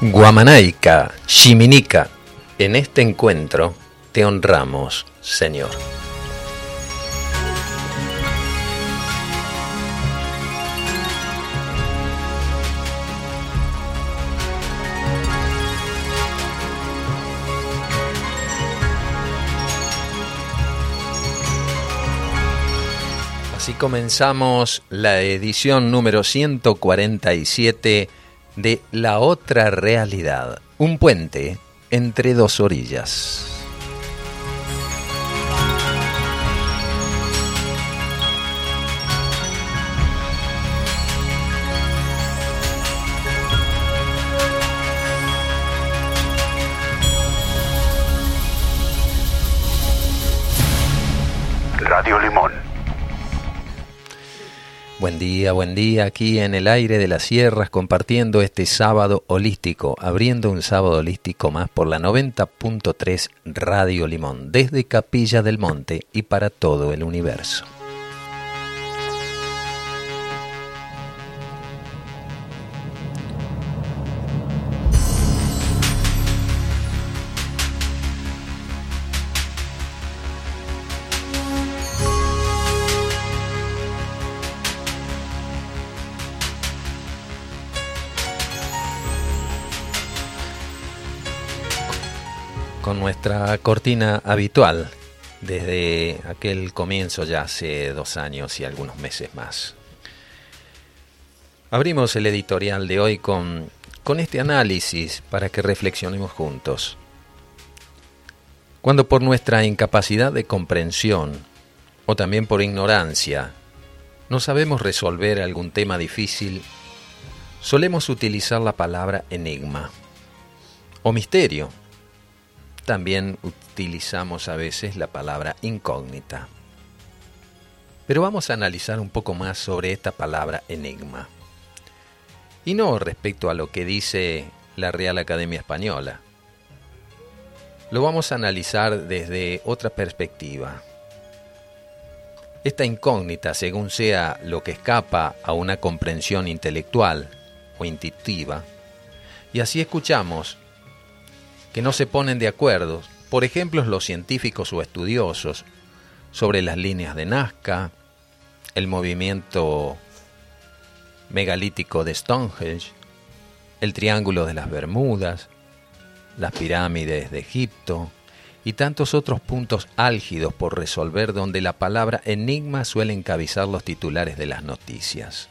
Guamanaica, Shiminica, en este encuentro te honramos, Señor. Así comenzamos la edición número 147 de La otra realidad, un puente entre dos orillas. Radio Limón Buen día, buen día aquí en el aire de las sierras compartiendo este sábado holístico, abriendo un sábado holístico más por la 90.3 Radio Limón, desde Capilla del Monte y para todo el universo. Con nuestra cortina habitual desde aquel comienzo ya hace dos años y algunos meses más. Abrimos el editorial de hoy con, con este análisis para que reflexionemos juntos. Cuando por nuestra incapacidad de comprensión o también por ignorancia no sabemos resolver algún tema difícil, solemos utilizar la palabra enigma o misterio también utilizamos a veces la palabra incógnita. Pero vamos a analizar un poco más sobre esta palabra enigma. Y no respecto a lo que dice la Real Academia Española. Lo vamos a analizar desde otra perspectiva. Esta incógnita, según sea lo que escapa a una comprensión intelectual o intuitiva, y así escuchamos que no se ponen de acuerdo, por ejemplo los científicos o estudiosos, sobre las líneas de Nazca, el movimiento megalítico de Stonehenge, el Triángulo de las Bermudas, las pirámides de Egipto y tantos otros puntos álgidos por resolver donde la palabra enigma suele encabezar los titulares de las noticias.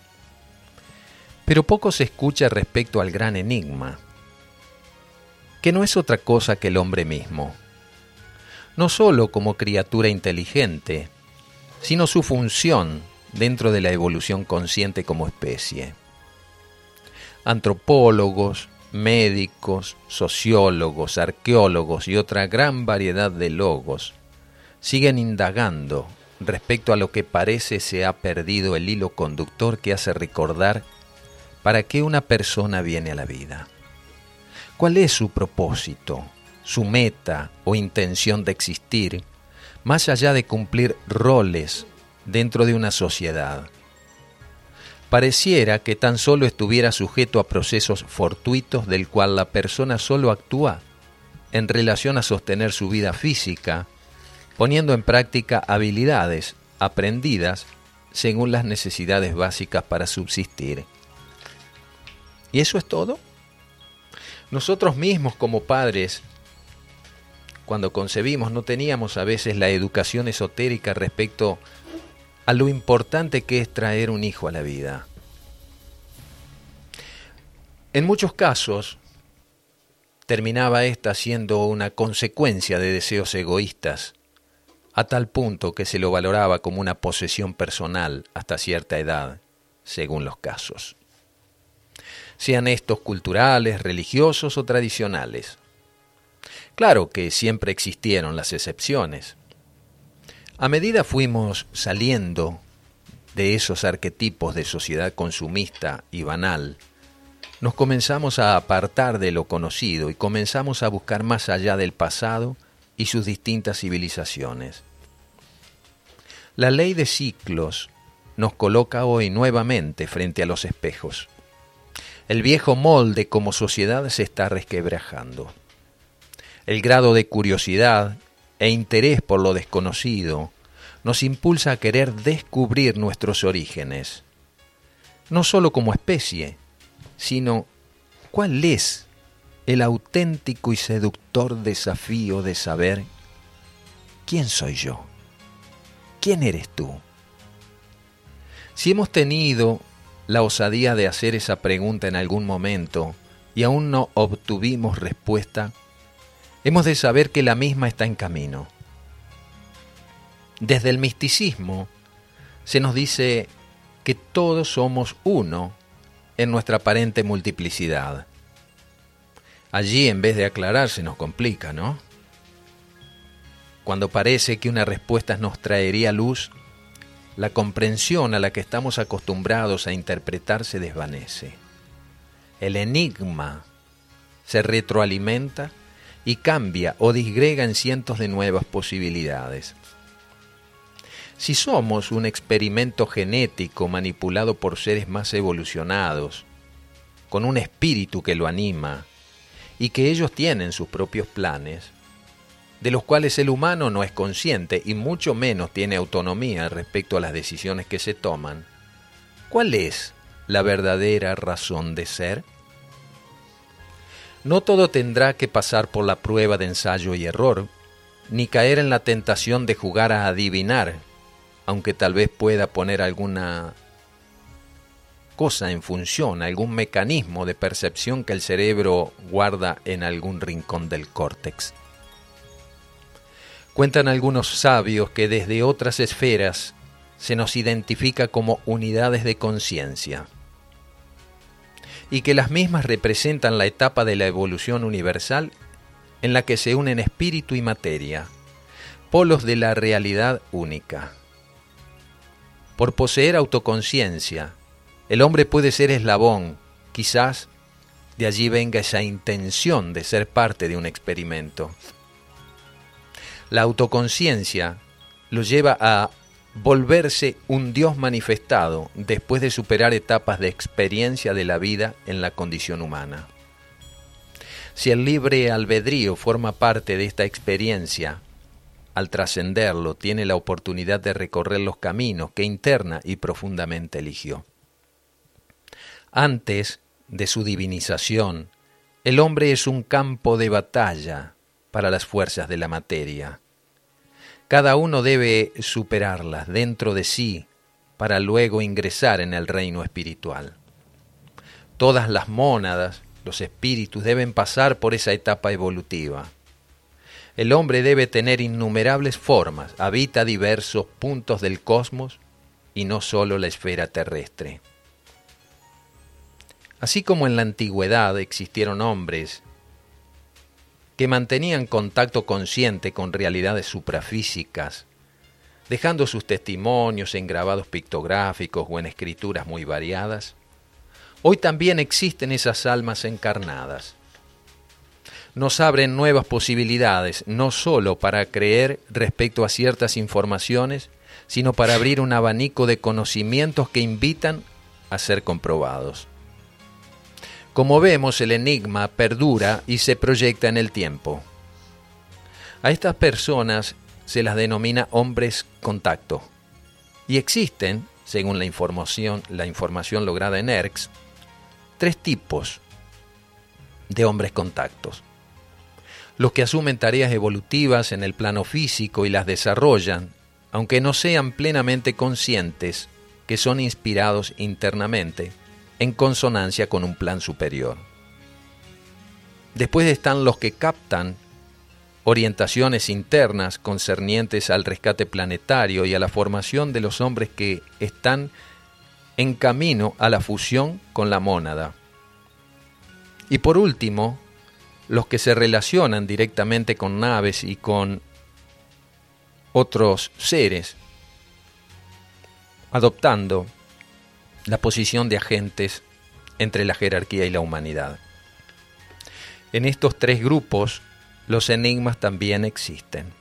Pero poco se escucha respecto al gran enigma, que no es otra cosa que el hombre mismo, no sólo como criatura inteligente, sino su función dentro de la evolución consciente como especie. Antropólogos, médicos, sociólogos, arqueólogos y otra gran variedad de logos siguen indagando respecto a lo que parece se ha perdido el hilo conductor que hace recordar para qué una persona viene a la vida. ¿Cuál es su propósito, su meta o intención de existir, más allá de cumplir roles dentro de una sociedad? Pareciera que tan solo estuviera sujeto a procesos fortuitos del cual la persona solo actúa en relación a sostener su vida física, poniendo en práctica habilidades aprendidas según las necesidades básicas para subsistir. ¿Y eso es todo? Nosotros mismos como padres, cuando concebimos, no teníamos a veces la educación esotérica respecto a lo importante que es traer un hijo a la vida. En muchos casos, terminaba esta siendo una consecuencia de deseos egoístas, a tal punto que se lo valoraba como una posesión personal hasta cierta edad, según los casos sean estos culturales, religiosos o tradicionales. Claro que siempre existieron las excepciones. A medida fuimos saliendo de esos arquetipos de sociedad consumista y banal, nos comenzamos a apartar de lo conocido y comenzamos a buscar más allá del pasado y sus distintas civilizaciones. La ley de ciclos nos coloca hoy nuevamente frente a los espejos El viejo molde como sociedad se está resquebrajando. El grado de curiosidad e interés por lo desconocido nos impulsa a querer descubrir nuestros orígenes, no sólo como especie, sino cuál es el auténtico y seductor desafío de saber quién soy yo, quién eres tú. Si hemos tenido la osadía de hacer esa pregunta en algún momento y aún no obtuvimos respuesta, hemos de saber que la misma está en camino. Desde el misticismo se nos dice que todos somos uno en nuestra aparente multiplicidad. Allí en vez de aclarar se nos complica, ¿no? Cuando parece que una respuesta nos traería luz, la comprensión a la que estamos acostumbrados a interpretar se desvanece. El enigma se retroalimenta y cambia o disgrega en cientos de nuevas posibilidades. Si somos un experimento genético manipulado por seres más evolucionados, con un espíritu que lo anima, y que ellos tienen sus propios planes, de los cuales el humano no es consciente y mucho menos tiene autonomía respecto a las decisiones que se toman, ¿cuál es la verdadera razón de ser? No todo tendrá que pasar por la prueba de ensayo y error, ni caer en la tentación de jugar a adivinar, aunque tal vez pueda poner alguna cosa en función, algún mecanismo de percepción que el cerebro guarda en algún rincón del córtex. Cuentan algunos sabios que desde otras esferas se nos identifica como unidades de conciencia y que las mismas representan la etapa de la evolución universal en la que se unen espíritu y materia, polos de la realidad única. Por poseer autoconciencia, el hombre puede ser eslabón, quizás de allí venga esa intención de ser parte de un experimento. La autoconciencia lo lleva a volverse un Dios manifestado después de superar etapas de experiencia de la vida en la condición humana. Si el libre albedrío forma parte de esta experiencia, al trascenderlo tiene la oportunidad de recorrer los caminos que interna y profundamente eligió. Antes de su divinización, el hombre es un campo de batalla para las fuerzas de la materia. Cada uno debe superarlas dentro de sí para luego ingresar en el reino espiritual. Todas las mónadas, los espíritus, deben pasar por esa etapa evolutiva. El hombre debe tener innumerables formas, habita diversos puntos del cosmos y no sólo la esfera terrestre. Así como en la antigüedad existieron hombres que mantenían contacto consciente con realidades suprafísicas, dejando sus testimonios en grabados pictográficos o en escrituras muy variadas, hoy también existen esas almas encarnadas. Nos abren nuevas posibilidades, no sólo para creer respecto a ciertas informaciones, sino para abrir un abanico de conocimientos que invitan a ser comprobados. Como vemos, el enigma perdura y se proyecta en el tiempo. A estas personas se las denomina hombres contacto. Y existen, según la información, la información lograda en ERX, tres tipos de hombres contactos. Los que asumen tareas evolutivas en el plano físico y las desarrollan, aunque no sean plenamente conscientes que son inspirados internamente en consonancia con un plan superior. Después están los que captan orientaciones internas concernientes al rescate planetario y a la formación de los hombres que están en camino a la fusión con la mónada. Y por último, los que se relacionan directamente con naves y con otros seres, adoptando la posición de agentes entre la jerarquía y la humanidad. En estos tres grupos, los enigmas también existen,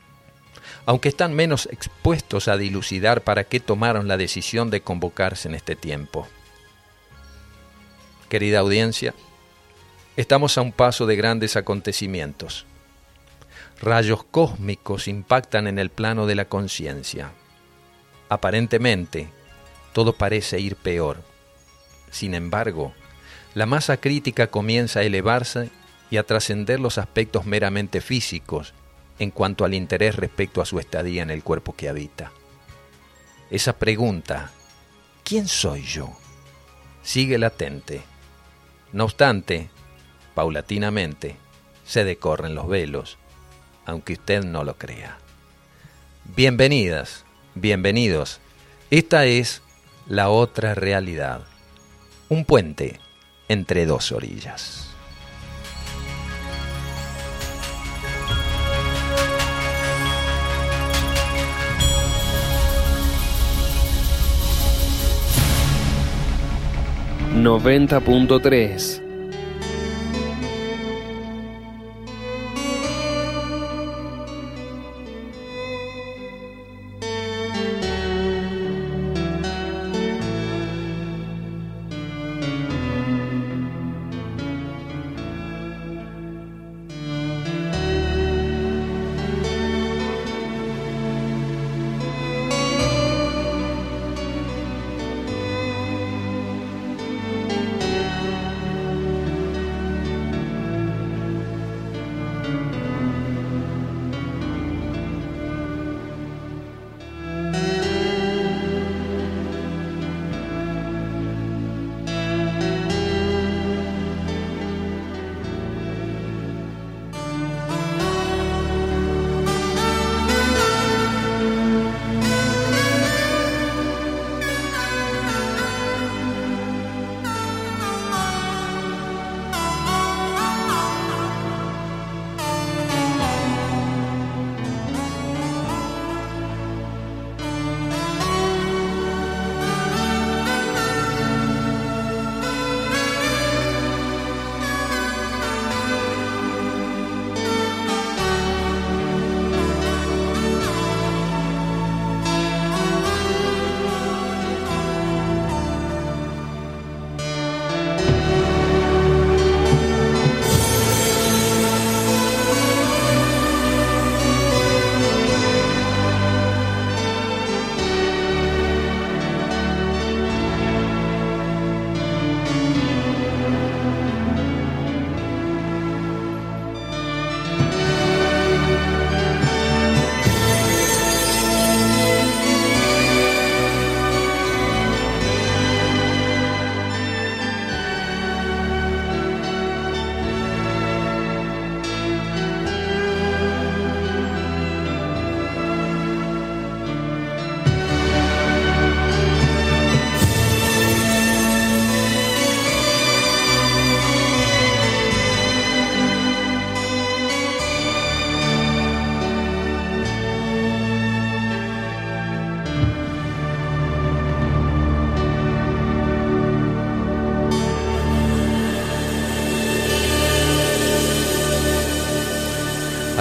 aunque están menos expuestos a dilucidar para qué tomaron la decisión de convocarse en este tiempo. querida audiencia, estamos a un paso de grandes acontecimientos. Rayos cósmicos impactan en el plano de la conciencia. Aparentemente, todo parece ir peor. Sin embargo, la masa crítica comienza a elevarse y a trascender los aspectos meramente físicos en cuanto al interés respecto a su estadía en el cuerpo que habita. Esa pregunta, ¿quién soy yo? sigue latente. No obstante, paulatinamente, se decorren los velos, aunque usted no lo crea. Bienvenidas, bienvenidos. Esta es la otra realidad. Un puente entre dos orillas. 90.3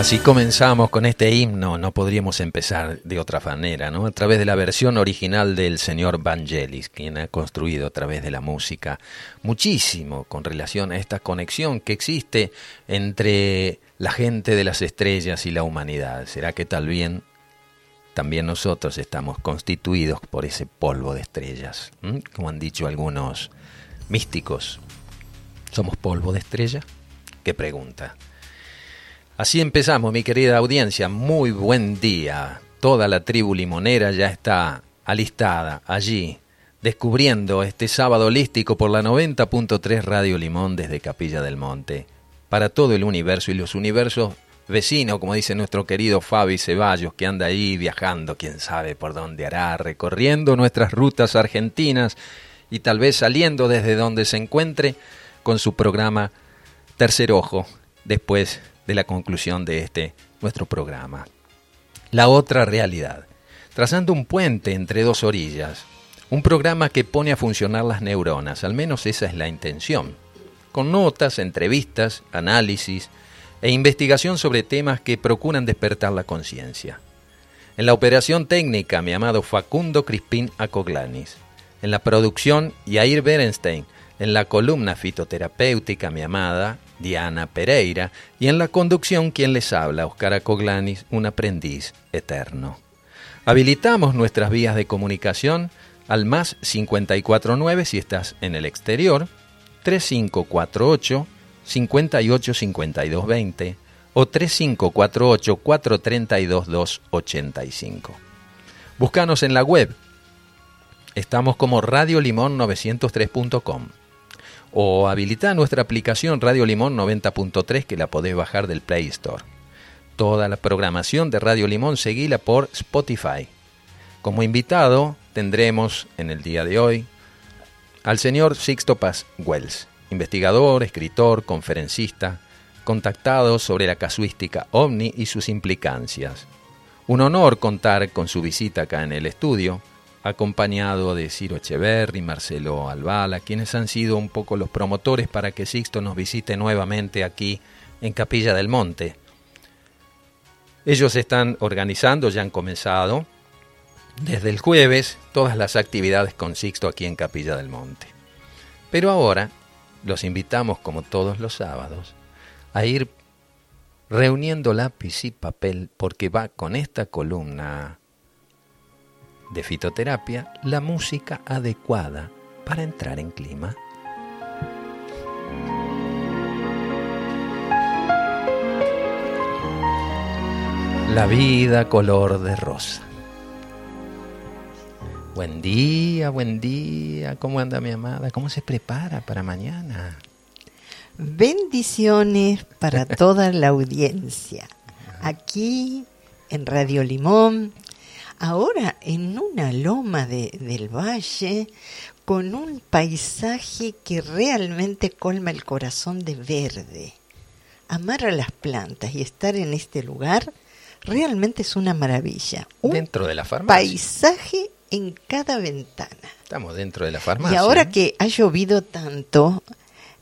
Así comenzamos con este himno, no podríamos empezar de otra manera, ¿no? A través de la versión original del señor Vangelis, quien ha construido a través de la música muchísimo con relación a esta conexión que existe entre la gente de las estrellas y la humanidad. ¿Será que tal bien también nosotros estamos constituidos por ese polvo de estrellas? Como han dicho algunos místicos, ¿somos polvo de estrella? ¿Qué pregunta? Así empezamos, mi querida audiencia. Muy buen día. Toda la tribu limonera ya está alistada allí, descubriendo este sábado holístico por la 90.3 Radio Limón desde Capilla del Monte. Para todo el universo y los universos vecinos, como dice nuestro querido Fabi Ceballos, que anda ahí viajando, quién sabe por dónde hará, recorriendo nuestras rutas argentinas y tal vez saliendo desde donde se encuentre con su programa Tercer Ojo, después de la conclusión de este nuestro programa. La otra realidad. Trazando un puente entre dos orillas. Un programa que pone a funcionar las neuronas, al menos esa es la intención. Con notas, entrevistas, análisis e investigación sobre temas que procuran despertar la conciencia. En la operación técnica, mi amado Facundo Crispín Acoglanis. En la producción, Yair Berenstein, En la columna fitoterapéutica, mi amada Diana Pereira. Y en la conducción, quien les habla, Oscar Acoglanis, un aprendiz eterno. Habilitamos nuestras vías de comunicación al más 549 si estás en el exterior, 3548 585220 o 3548 432 285. Búscanos en la web. Estamos como radiolimón903.com o habilita nuestra aplicación Radio Limón 90.3 que la podés bajar del Play Store. Toda la programación de Radio Limón seguila por Spotify. Como invitado tendremos en el día de hoy al señor Sixto Paz Wells, investigador, escritor, conferencista, contactado sobre la casuística ovni y sus implicancias. Un honor contar con su visita acá en el estudio acompañado de Ciro Echeverri, Marcelo Albala, quienes han sido un poco los promotores para que Sixto nos visite nuevamente aquí en Capilla del Monte. Ellos están organizando, ya han comenzado, desde el jueves, todas las actividades con Sixto aquí en Capilla del Monte. Pero ahora los invitamos, como todos los sábados, a ir reuniendo lápiz y papel porque va con esta columna de fitoterapia la música adecuada para entrar en clima. La vida color de rosa. Buen día, buen día. ¿Cómo anda mi amada? ¿Cómo se prepara para mañana? Bendiciones para toda la audiencia. Aquí en Radio Limón ahora en una loma de, del valle con un paisaje que realmente colma el corazón de verde. Amar a las plantas y estar en este lugar realmente es una maravilla. dentro de la farmacia. Paisaje en cada ventana. Estamos dentro de la farmacia. Y ahora que ha llovido tanto,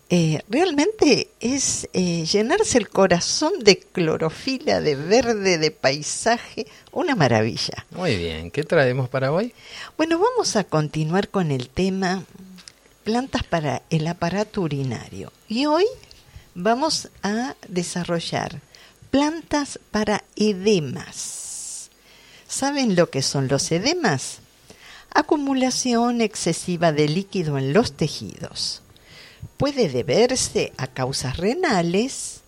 eh, realmente es eh, llenarse el corazón de clorofila, de verde, de paisaje, una maravilla. Muy bien, ¿qué traemos para hoy? Bueno, vamos a continuar con el tema plantas para el aparato urinario. Y hoy vamos a desarrollar plantas para edemas. ¿Saben lo que son los edemas? Acumulación excesiva de líquido en los tejidos puede deberse a causas renales,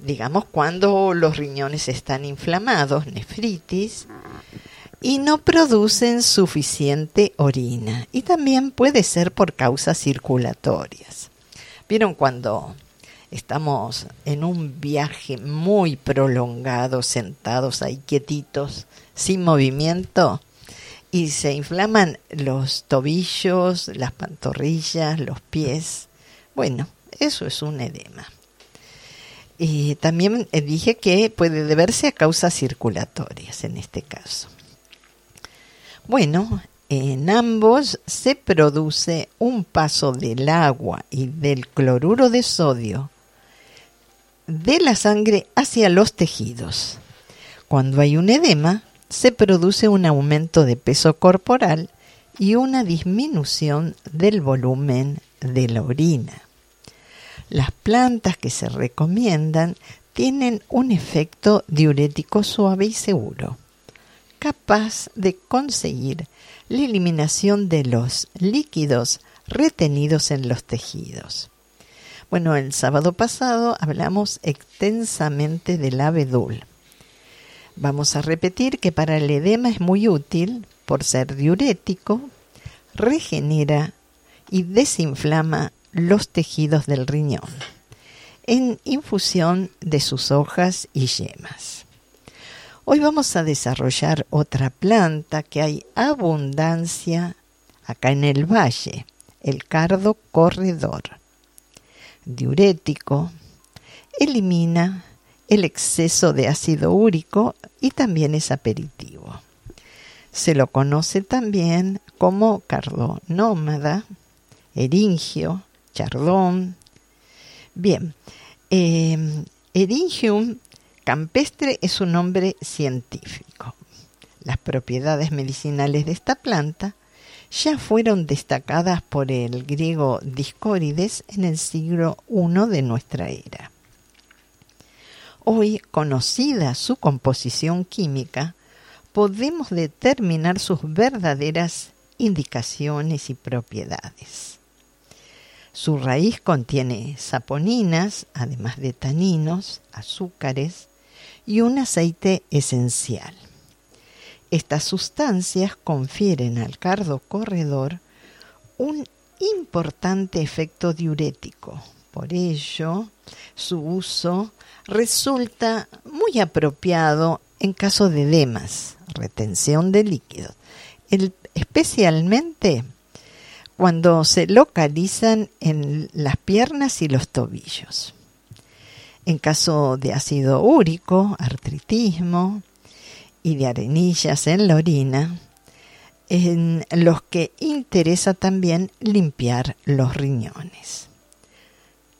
digamos cuando los riñones están inflamados, nefritis, y no producen suficiente orina. Y también puede ser por causas circulatorias. ¿Vieron cuando estamos en un viaje muy prolongado, sentados ahí quietitos, sin movimiento? Y se inflaman los tobillos, las pantorrillas, los pies bueno, eso es un edema. Y también eh, dije que puede deberse a causas circulatorias en este caso. Bueno, en ambos se produce un paso del agua y del cloruro de sodio de la sangre hacia los tejidos. Cuando hay un edema, se produce un aumento de peso corporal y una disminución del volumen de la orina. Las plantas que se recomiendan tienen un efecto diurético suave y seguro, capaz de conseguir la eliminación de los líquidos retenidos en los tejidos. Bueno, el sábado pasado hablamos extensamente del abedul. Vamos a repetir que para el edema es muy útil por ser diurético, regenera y desinflama los tejidos del riñón en infusión de sus hojas y yemas. Hoy vamos a desarrollar otra planta que hay abundancia acá en el valle, el cardo corredor. Diurético, elimina el exceso de ácido úrico y también es aperitivo. Se lo conoce también como cardo nómada, eringio, chardón. Bien, eh, Eringium campestre es un nombre científico. Las propiedades medicinales de esta planta ya fueron destacadas por el griego Discórides en el siglo I de nuestra era. Hoy, conocida su composición química, podemos determinar sus verdaderas indicaciones y propiedades. Su raíz contiene saponinas, además de taninos, azúcares y un aceite esencial. Estas sustancias confieren al cardo corredor un importante efecto diurético. Por ello, su uso resulta muy apropiado en caso de edemas, retención de líquidos, especialmente cuando se localizan en las piernas y los tobillos. En caso de ácido úrico, artritismo, y de arenillas en la orina, en los que interesa también limpiar los riñones.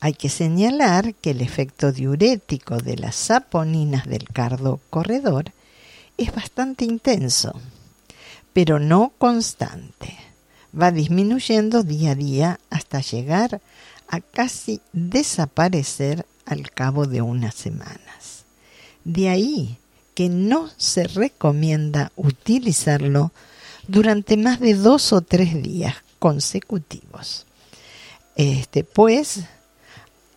Hay que señalar que el efecto diurético de las saponinas del cardo corredor es bastante intenso, pero no constante. Va disminuyendo día a día hasta llegar a casi desaparecer al cabo de unas semanas. De ahí que no se recomienda utilizarlo durante más de dos o tres días consecutivos. Este, pues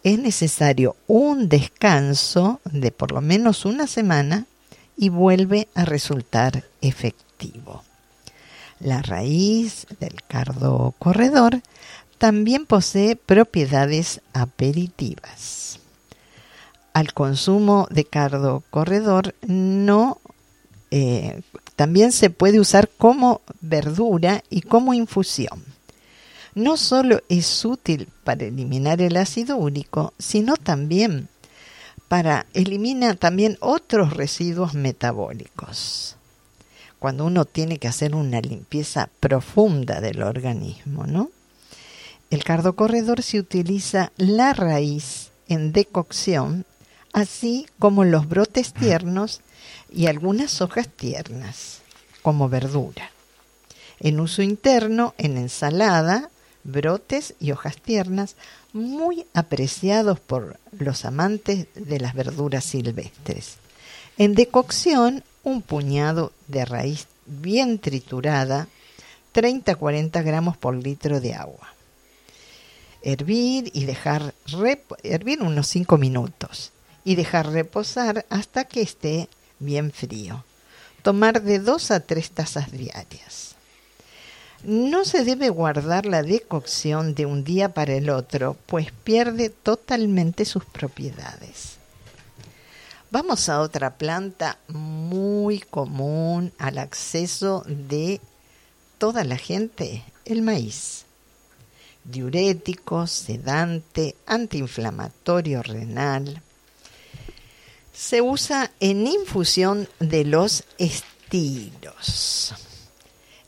es necesario un descanso de por lo menos una semana y vuelve a resultar efectivo. La raíz del cardo corredor también posee propiedades aperitivas al consumo de cardo corredor no eh, también se puede usar como verdura y como infusión. No solo es útil para eliminar el ácido úrico, sino también para eliminar también otros residuos metabólicos. Cuando uno tiene que hacer una limpieza profunda del organismo, ¿no? El cardo corredor se utiliza la raíz en decocción así como los brotes tiernos y algunas hojas tiernas, como verdura. En uso interno, en ensalada, brotes y hojas tiernas, muy apreciados por los amantes de las verduras silvestres. En decocción, un puñado de raíz bien triturada, 30-40 gramos por litro de agua. Hervir y dejar hervir unos 5 minutos y dejar reposar hasta que esté bien frío. Tomar de dos a tres tazas diarias. No se debe guardar la decocción de un día para el otro, pues pierde totalmente sus propiedades. Vamos a otra planta muy común al acceso de toda la gente, el maíz. Diurético, sedante, antiinflamatorio renal, se usa en infusión de los estilos.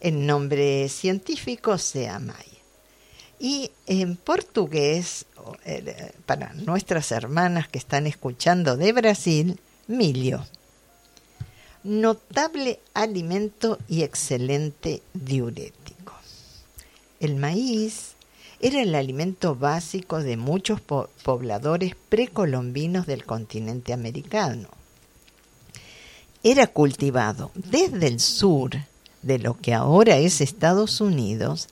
El nombre científico se llama Y en portugués, eh, para nuestras hermanas que están escuchando de Brasil, milio. Notable alimento y excelente diurético. El maíz era el alimento básico de muchos pobladores precolombinos del continente americano. Era cultivado desde el sur de lo que ahora es Estados Unidos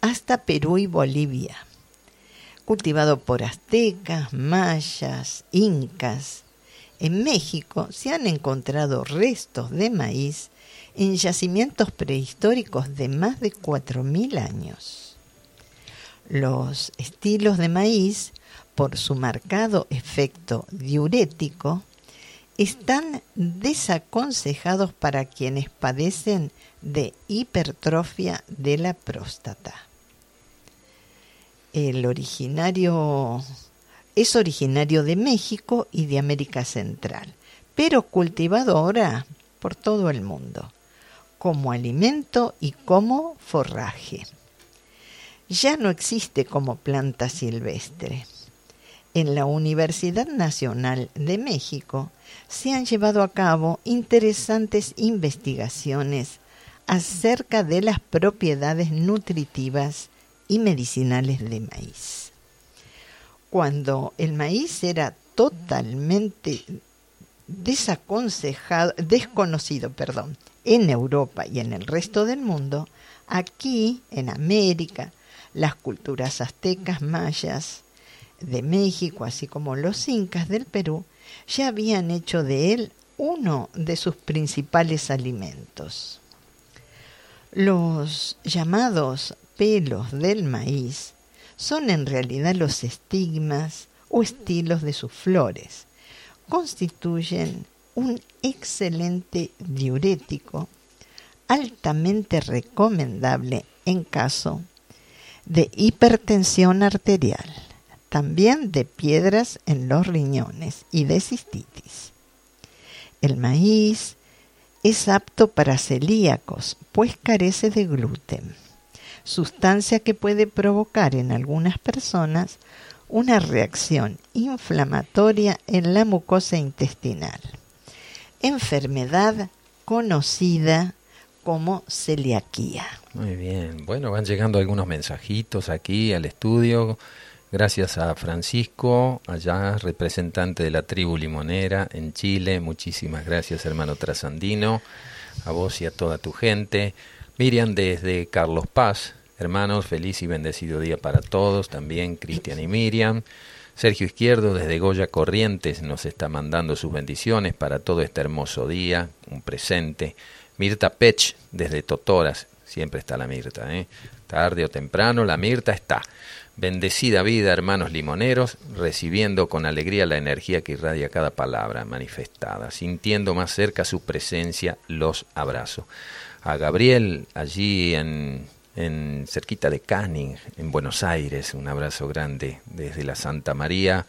hasta Perú y Bolivia. Cultivado por aztecas, mayas, incas. En México se han encontrado restos de maíz en yacimientos prehistóricos de más de 4.000 años. Los estilos de maíz, por su marcado efecto diurético, están desaconsejados para quienes padecen de hipertrofia de la próstata. El originario es originario de México y de América Central, pero cultivado ahora por todo el mundo, como alimento y como forraje ya no existe como planta silvestre. En la Universidad Nacional de México se han llevado a cabo interesantes investigaciones acerca de las propiedades nutritivas y medicinales de maíz. Cuando el maíz era totalmente desaconsejado, desconocido, perdón, en Europa y en el resto del mundo, aquí en América, las culturas aztecas, mayas de México, así como los incas del Perú, ya habían hecho de él uno de sus principales alimentos. Los llamados pelos del maíz son en realidad los estigmas o estilos de sus flores. Constituyen un excelente diurético altamente recomendable en caso de hipertensión arterial, también de piedras en los riñones y de cistitis. El maíz es apto para celíacos, pues carece de gluten, sustancia que puede provocar en algunas personas una reacción inflamatoria en la mucosa intestinal, enfermedad conocida como celiaquía. Muy bien, bueno, van llegando algunos mensajitos aquí al estudio Gracias a Francisco, allá representante de la tribu limonera en Chile. Muchísimas gracias, hermano Trasandino. A vos y a toda tu gente. Miriam desde Carlos Paz. Hermanos, feliz y bendecido día para todos. También Cristian y Miriam. Sergio Izquierdo desde Goya Corrientes nos está mandando sus bendiciones para todo este hermoso día, un presente. Mirta Pech desde Totoras, siempre está la Mirta, ¿eh? tarde o temprano la Mirta está. Bendecida vida, hermanos limoneros, recibiendo con alegría la energía que irradia cada palabra manifestada, sintiendo más cerca su presencia, los abrazo. A Gabriel, allí en, en cerquita de Canning, en Buenos Aires, un abrazo grande desde la Santa María,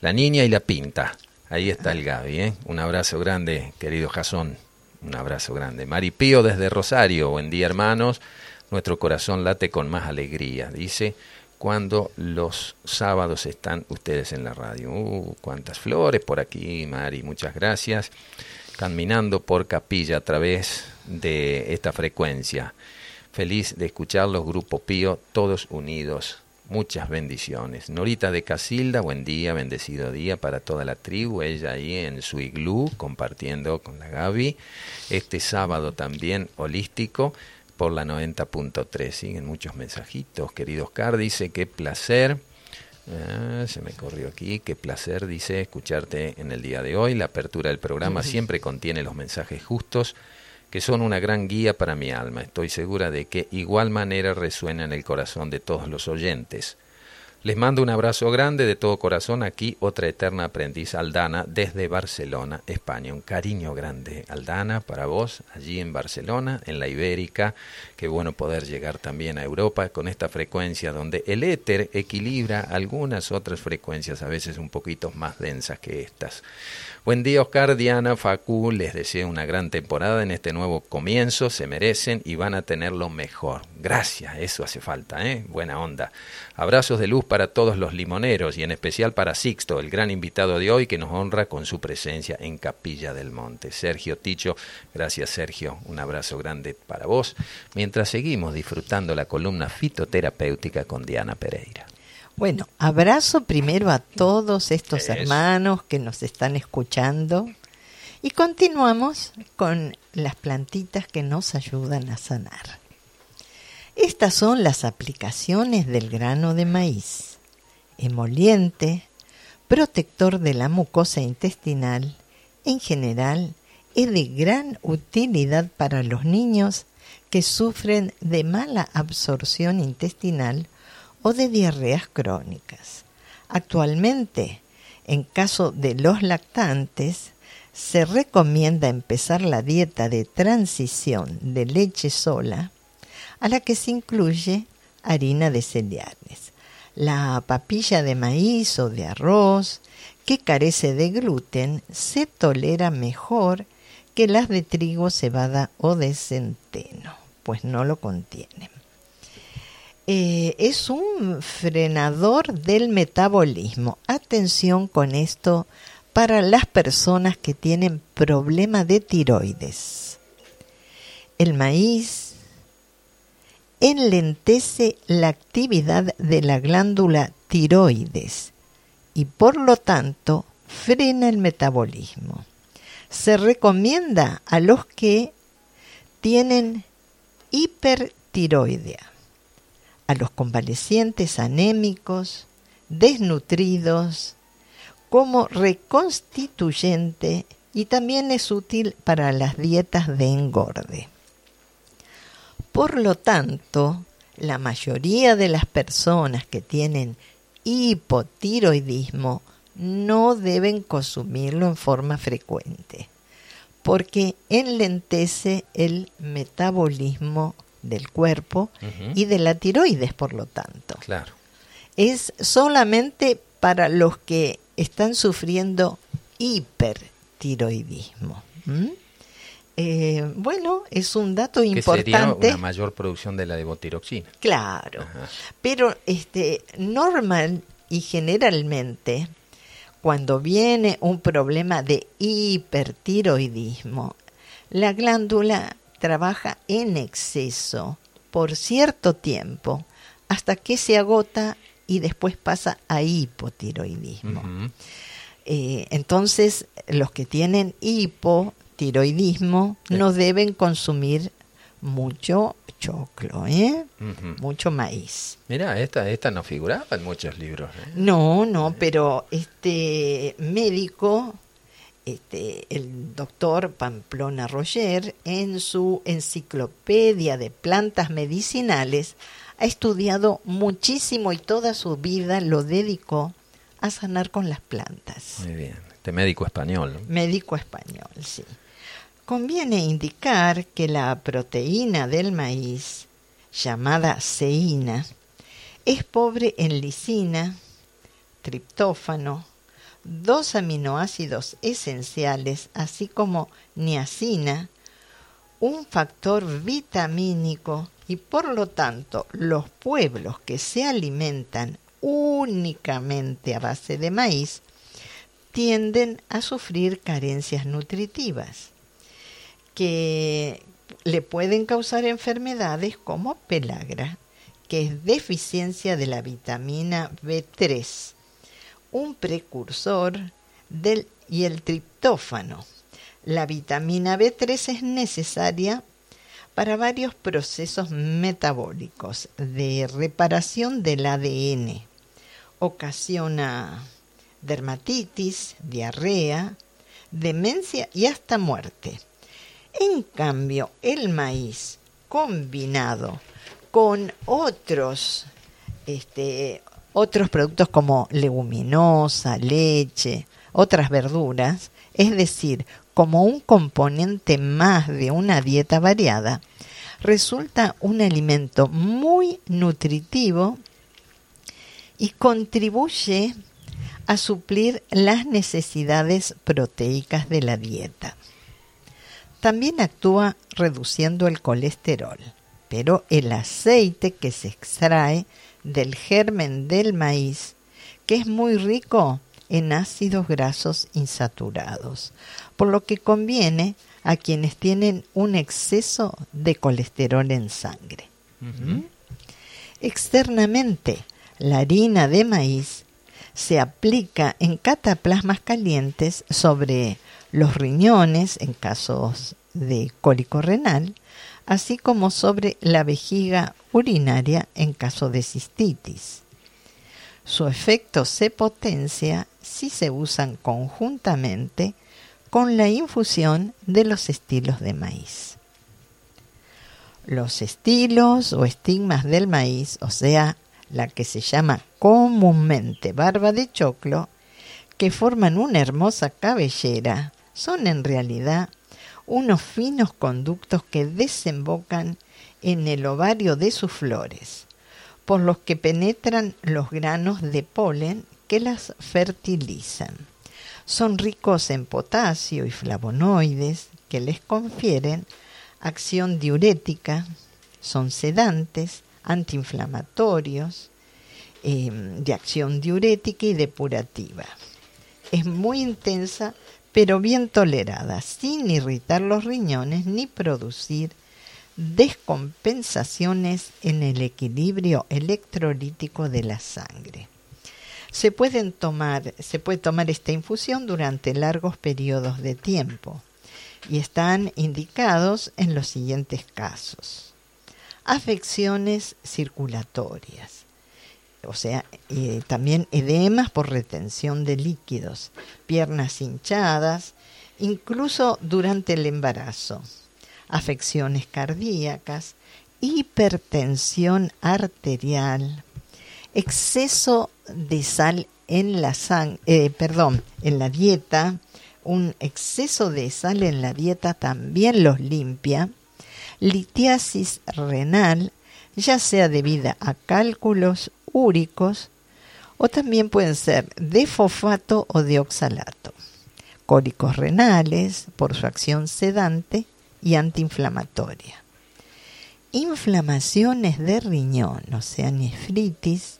la niña y la pinta. Ahí está el Gaby, ¿eh? Un abrazo grande, querido Jasón. Un abrazo grande. Maripío desde Rosario, buen día hermanos. Nuestro corazón late con más alegría. Dice, cuando los sábados están ustedes en la radio. Uh, cuántas flores por aquí, Mari, muchas gracias. Caminando por capilla a través de esta frecuencia. Feliz de escucharlos, Grupo Pío, todos unidos. Muchas bendiciones. Norita de Casilda, buen día, bendecido día para toda la tribu. Ella ahí en su iglú, compartiendo con la Gaby. Este sábado también holístico por la 90.3. Siguen muchos mensajitos. Querido Oscar, dice, qué placer. Ah, se me corrió aquí, qué placer, dice, escucharte en el día de hoy. La apertura del programa siempre contiene los mensajes justos que son una gran guía para mi alma. Estoy segura de que igual manera resuena en el corazón de todos los oyentes. Les mando un abrazo grande de todo corazón. Aquí otra eterna aprendiz, Aldana, desde Barcelona, España. Un cariño grande, Aldana, para vos, allí en Barcelona, en la Ibérica. Qué bueno poder llegar también a Europa con esta frecuencia donde el éter equilibra algunas otras frecuencias, a veces un poquito más densas que estas. Buen día Oscar, Diana, Facu, les deseo una gran temporada en este nuevo comienzo, se merecen y van a tener lo mejor. Gracias, eso hace falta, ¿eh? Buena onda. Abrazos de luz para todos los limoneros y en especial para Sixto, el gran invitado de hoy que nos honra con su presencia en Capilla del Monte. Sergio Ticho, gracias Sergio, un abrazo grande para vos, mientras seguimos disfrutando la columna fitoterapéutica con Diana Pereira. Bueno, abrazo primero a todos estos hermanos que nos están escuchando. Y continuamos con las plantitas que nos ayudan a sanar. Estas son las aplicaciones del grano de maíz, emoliente, protector de la mucosa intestinal, en general es de gran utilidad para los niños que sufren de mala absorción intestinal o de diarreas crónicas. Actualmente, en caso de los lactantes, se recomienda empezar la dieta de transición de leche sola, a la que se incluye harina de cereales, la papilla de maíz o de arroz, que carece de gluten, se tolera mejor que las de trigo, cebada o de centeno, pues no lo contienen. Eh, es un frenador del metabolismo. Atención con esto para las personas que tienen problema de tiroides. El maíz enlentece la actividad de la glándula tiroides y por lo tanto frena el metabolismo. Se recomienda a los que tienen hipertiroidea, a los convalecientes anémicos, desnutridos, como reconstituyente y también es útil para las dietas de engorde. Por lo tanto, la mayoría de las personas que tienen hipotiroidismo no deben consumirlo en forma frecuente, porque enlentece el metabolismo del cuerpo y de la tiroides, por lo tanto. Claro. Es solamente para los que están sufriendo hipertiroidismo. Eh, bueno, es un dato que importante. Sería una mayor producción de la levotiroxina. Claro, Ajá. pero este normal y generalmente cuando viene un problema de hipertiroidismo, la glándula trabaja en exceso por cierto tiempo hasta que se agota y después pasa a hipotiroidismo. Eh, entonces, los que tienen hipotiroidismo no deben consumir mucho choclo, ¿eh? Mucho maíz. Mira, esta, esta no figuraba en muchos libros. ¿eh? No, no, pero este médico, este, el doctor Pamplona Roger, en su enciclopedia de plantas medicinales, ha estudiado muchísimo y toda su vida lo dedicó a sanar con las plantas. Muy bien. Este médico español. Médico español, sí. Conviene indicar que la proteína del maíz, llamada ceína, es pobre en lisina, triptófano, dos aminoácidos esenciales, así como niacina, un factor vitamínico y por lo tanto los pueblos que se alimentan únicamente a base de maíz tienden a sufrir carencias nutritivas que le pueden causar enfermedades como pelagra, que es deficiencia de la vitamina B3, un precursor del y el triptófano. La vitamina B3 es necesaria para varios procesos metabólicos de reparación del ADN. Ocasiona dermatitis, diarrea, demencia y hasta muerte. En cambio, el maíz combinado con otros, este, otros productos como leguminosa, leche, otras verduras, es decir, como un componente más de una dieta variada, resulta un alimento muy nutritivo y contribuye a suplir las necesidades proteicas de la dieta. También actúa reduciendo el colesterol, pero el aceite que se extrae del germen del maíz, que es muy rico en ácidos grasos insaturados, por lo que conviene a quienes tienen un exceso de colesterol en sangre. Ujú. Externamente, la harina de maíz se aplica en cataplasmas calientes sobre los riñones en casos de cólico renal, así como sobre la vejiga urinaria en caso de cistitis. Su efecto se potencia si se usan conjuntamente con la infusión de los estilos de maíz. Los estilos o estigmas del maíz, o sea, la que se llama comúnmente barba de choclo, que forman una hermosa cabellera, son en realidad unos finos conductos que desembocan en el ovario de sus flores, por los que penetran los granos de polen que las fertilizan. Son ricos en potasio y flavonoides que les confieren acción diurética, son sedantes, antiinflamatorios, eh, de acción diurética y depurativa. Es muy intensa, pero bien tolerada, sin irritar los riñones ni producir descompensaciones en el equilibrio electrolítico de la sangre. Se, pueden tomar, se puede tomar esta infusión durante largos periodos de tiempo y están indicados en los siguientes casos. Afecciones circulatorias, o sea, eh, también edemas por retención de líquidos, piernas hinchadas, incluso durante el embarazo, afecciones cardíacas, hipertensión arterial, exceso de sal en la eh, perdón, en la dieta, un exceso de sal en la dieta también los limpia, litiasis renal, ya sea debida a cálculos úricos o también pueden ser de fosfato o de oxalato, cólicos renales por su acción sedante y antiinflamatoria, inflamaciones de riñón, o sea, nefritis,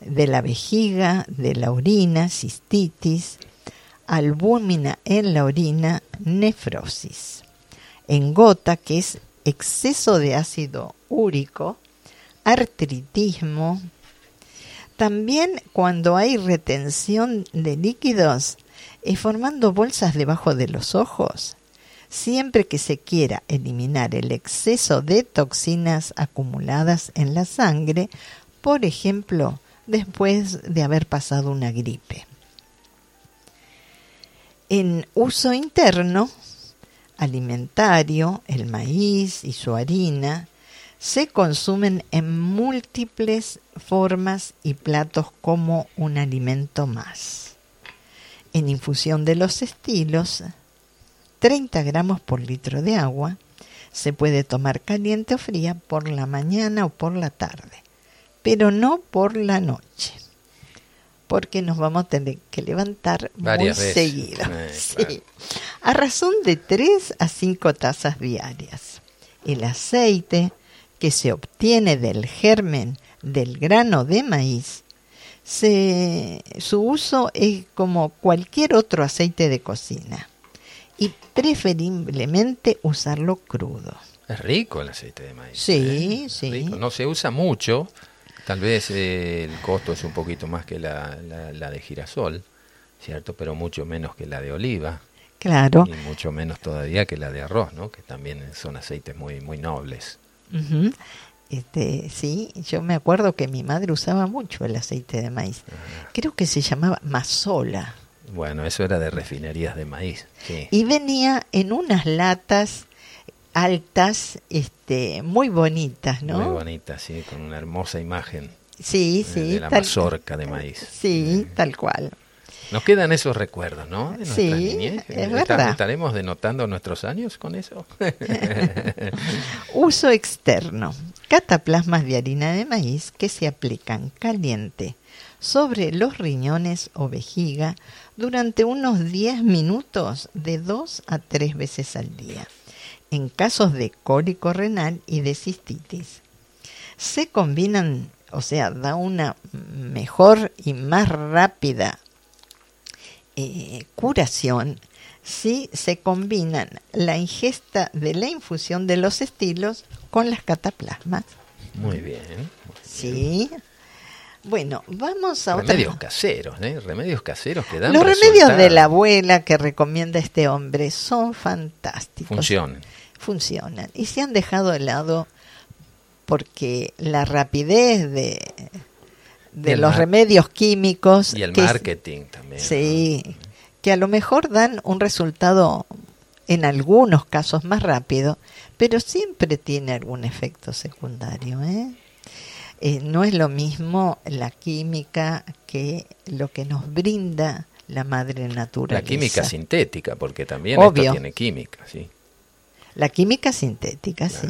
de la vejiga, de la orina, cistitis, albúmina en la orina, nefrosis. En gota, que es exceso de ácido úrico, artritismo. También cuando hay retención de líquidos, eh, formando bolsas debajo de los ojos, siempre que se quiera eliminar el exceso de toxinas acumuladas en la sangre, por ejemplo, después de haber pasado una gripe. En uso interno, alimentario, el maíz y su harina se consumen en múltiples formas y platos como un alimento más. En infusión de los estilos, 30 gramos por litro de agua, se puede tomar caliente o fría por la mañana o por la tarde, pero no por la noche porque nos vamos a tener que levantar muy seguido. Eh, a razón de 3 a 5 tazas diarias. El aceite que se obtiene del germen del grano de maíz, su uso es como cualquier otro aceite de cocina y preferiblemente usarlo crudo. Es rico el aceite de maíz. Sí, ¿eh? sí. No se usa mucho, Tal vez eh, el costo es un poquito más que la, la, de girasol, ¿cierto? Pero mucho menos que la de oliva. Claro. Y mucho menos todavía que la de arroz, ¿no? Que también son aceites muy, muy nobles. Este, sí, yo me acuerdo que mi madre usaba mucho el aceite de maíz. Creo que se llamaba mazola. Bueno, eso era de refinerías de maíz. Sí. Y venía en unas latas altas, este, muy bonitas, ¿no? Muy bonitas, sí, con una hermosa imagen. Sí, sí. De la mazorca de maíz. Sí, tal cual. Nos quedan esos recuerdos, ¿no? De sí, niñez. es verdad. ¿Estaremos denotando nuestros años con eso? Uso externo. Cataplasmas de harina de maíz que se aplican caliente sobre los riñones o vejiga durante unos 10 minutos de dos a tres veces al día en casos de cólico renal y de cistitis. Se combinan, o sea, da una mejor y más rápida eh, curación si se combinan la ingesta de la infusión de los estilos con las cataplasmas. Muy bien. sí. Bueno, vamos a remedios caseros, ¿eh? Remedios caseros que dan Los remedios de la abuela que recomienda este hombre son fantásticos. Funcionan funcionan y se han dejado de lado porque la rapidez de, de los remedios químicos y el marketing también. Sí, que a lo mejor dan un resultado en algunos casos más rápido, pero siempre tiene algún efecto secundario. ¿eh? Eh, no es lo mismo la química que lo que nos brinda la madre naturaleza. La química sintética, porque también esto tiene química, sí. La química sintética, sí.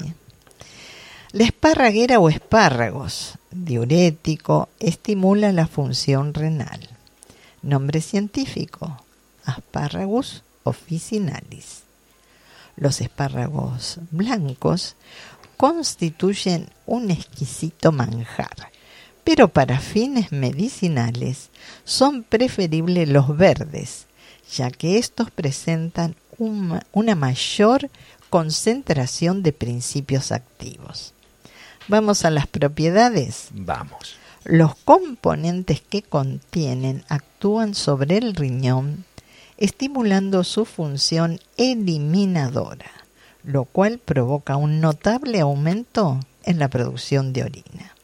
La esparraguera o espárragos, diurético, estimula la función renal. Nombre científico, Asparragus officinalis. Los espárragos blancos constituyen un exquisito manjar, pero para fines medicinales son preferibles los verdes, ya que estos presentan una mayor concentración de principios activos. Vamos a las propiedades. Vamos. Los componentes que contienen actúan sobre el riñón, estimulando su función eliminadora, lo cual provoca un notable aumento en la producción de orina.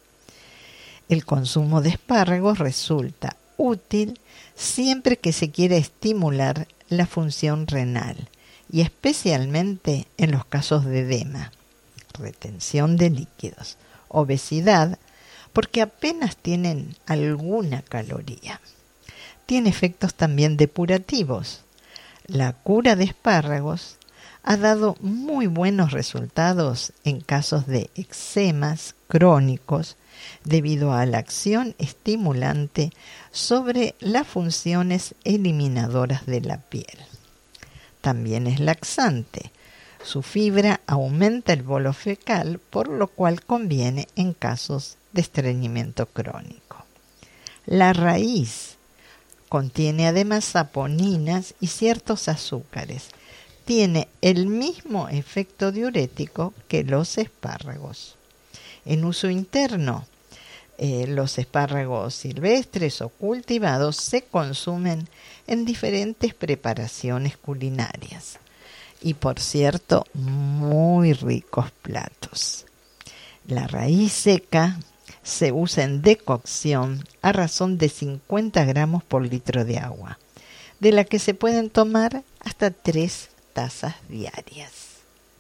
El consumo de espárragos resulta útil siempre que se quiera estimular la función renal y especialmente en los casos de edema, retención de líquidos, obesidad, porque apenas tienen alguna caloría. Tiene efectos también depurativos. La cura de espárragos ha dado muy buenos resultados en casos de eczemas crónicos debido a la acción estimulante sobre las funciones eliminadoras de la piel. También es laxante. Su fibra aumenta el bolo fecal, por lo cual conviene en casos de estreñimiento crónico. La raíz contiene además saponinas y ciertos azúcares. Tiene el mismo efecto diurético que los espárragos. En uso interno, eh, los espárragos silvestres o cultivados se consumen en diferentes preparaciones culinarias y por cierto muy ricos platos. La raíz seca se usa en decocción a razón de 50 gramos por litro de agua, de la que se pueden tomar hasta tres tazas diarias.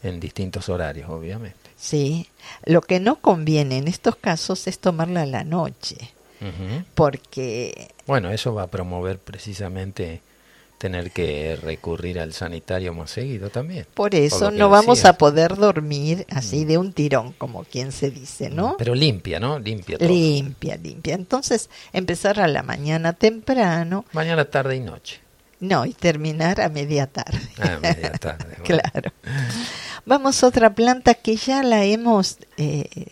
En distintos horarios, obviamente. Sí, lo que no conviene en estos casos es tomarla a la noche, porque... Bueno, eso va a promover precisamente tener que recurrir al sanitario más seguido también. Por eso no vamos a poder dormir así mm. de un tirón, como quien se dice, ¿no? Pero limpia, ¿no? Limpia todo. Limpia, limpia. Entonces, empezar a la mañana temprano. Mañana, tarde y noche. No, y terminar a media tarde. Ah, media tarde. claro. Vamos a otra planta que ya la hemos eh,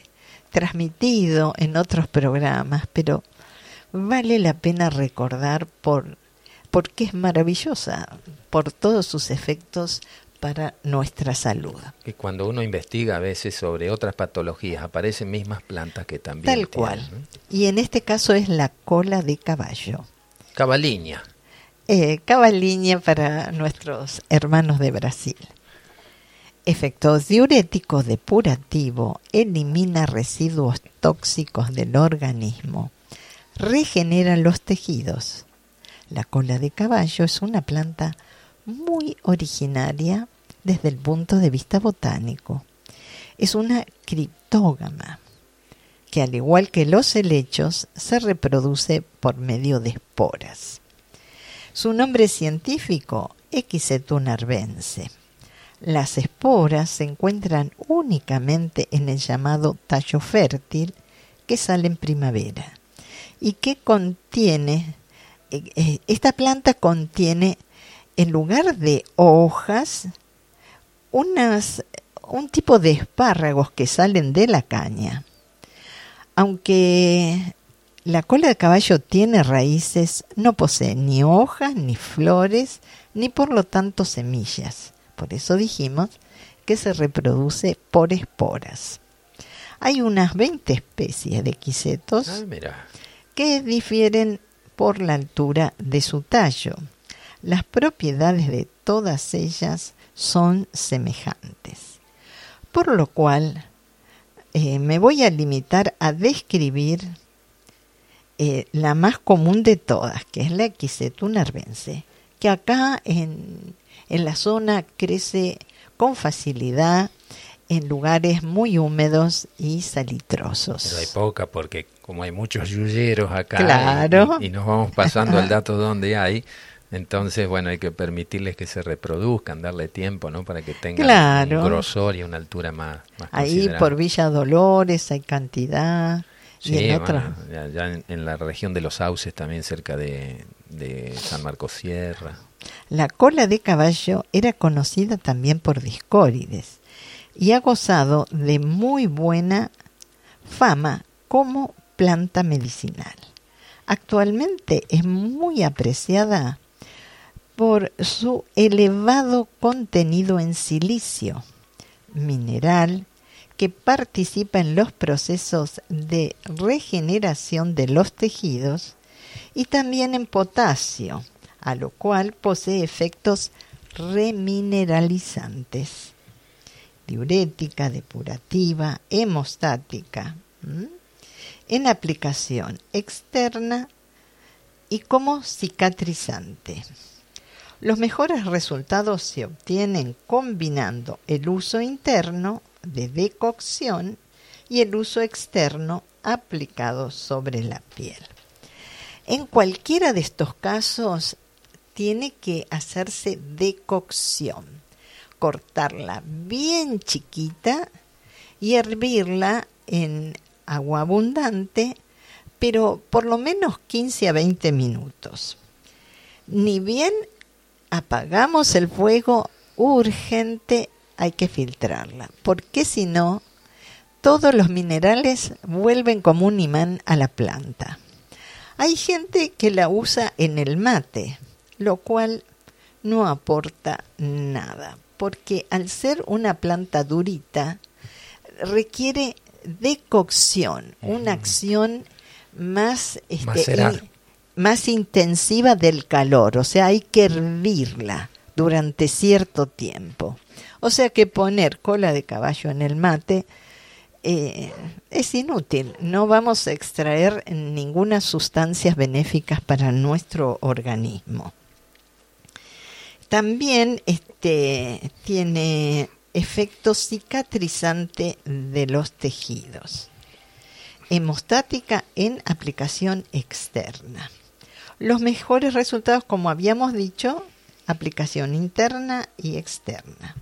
transmitido en otros programas, pero vale la pena recordar por porque es maravillosa, por todos sus efectos para nuestra salud. Y cuando uno investiga a veces sobre otras patologías, aparecen mismas plantas que también. Tal cual. Y en este caso es la cola de caballo. Cabaliña. Eh, cabaliña para nuestros hermanos de Brasil. Efectos diurético depurativo, elimina residuos tóxicos del organismo, regenera los tejidos. La cola de caballo es una planta muy originaria desde el punto de vista botánico. Es una criptógama que al igual que los helechos se reproduce por medio de esporas. Su nombre científico, Equisetum arbense. Las esporas se encuentran únicamente en el llamado tallo fértil que sale en primavera y que contiene, esta planta contiene en lugar de hojas unas, un tipo de espárragos que salen de la caña. Aunque la cola de caballo tiene raíces, no posee ni hojas, ni flores, ni por lo tanto semillas. Por eso dijimos que se reproduce por esporas. Hay unas 20 especies de quisetos ah, que difieren por la altura de su tallo. Las propiedades de todas ellas son semejantes. Por lo cual, eh, me voy a limitar a describir eh, la más común de todas, que es la Equisetum arbense, que acá en, en la zona crece con facilidad en lugares muy húmedos y salitrosos. Pero hay poca porque como hay muchos yuyeros acá claro. y, nos vamos pasando el dato donde hay, entonces bueno, hay que permitirles que se reproduzcan, darle tiempo, ¿no? Para que tengan un grosor y una altura más, Ahí por Villa Dolores hay cantidad. y en ya, en, la región de los sauces también cerca de, de San Marcos Sierra. La cola de caballo era conocida también por Discórides y ha gozado de muy buena fama como planta medicinal. Actualmente es muy apreciada por su elevado contenido en silicio, mineral que participa en los procesos de regeneración de los tejidos y también en potasio, a lo cual posee efectos remineralizantes, diurética, depurativa, hemostática, en aplicación externa y como cicatrizante. Los mejores resultados se obtienen combinando el uso interno de decocción y el uso externo aplicado sobre la piel. En cualquiera de estos casos tiene que hacerse decocción, cortarla bien chiquita y hervirla en agua abundante, pero por lo menos 15 a 20 minutos. Ni bien apagamos el fuego, urgente hay que filtrarla, porque si no, todos los minerales vuelven como un imán a la planta. Hay gente que la usa en el mate, lo cual no aporta nada, porque al ser una planta durita, requiere decocción, una acción más, este, más intensiva del calor, o sea, hay que hervirla durante cierto tiempo. O sea que poner cola de caballo en el mate eh, es inútil, no vamos a extraer ninguna sustancias benéficas para nuestro organismo. También este, tiene efecto cicatrizante de los tejidos. Hemostática en aplicación externa. Los mejores resultados, como habíamos dicho, aplicación interna y externa.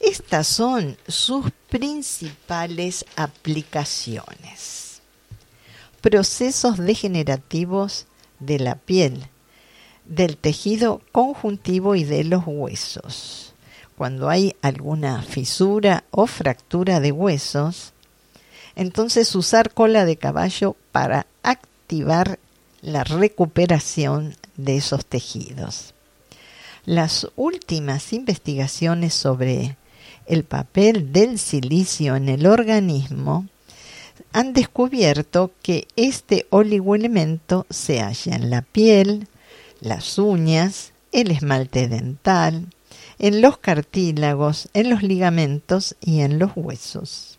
Estas son sus principales aplicaciones. Procesos degenerativos de la piel, del tejido conjuntivo y de los huesos. Cuando hay alguna fisura o fractura de huesos, entonces usar cola de caballo para activar la recuperación de esos tejidos. Las últimas investigaciones sobre el papel del silicio en el organismo han descubierto que este oligoelemento se halla en la piel, las uñas, el esmalte dental, en los cartílagos, en los ligamentos y en los huesos.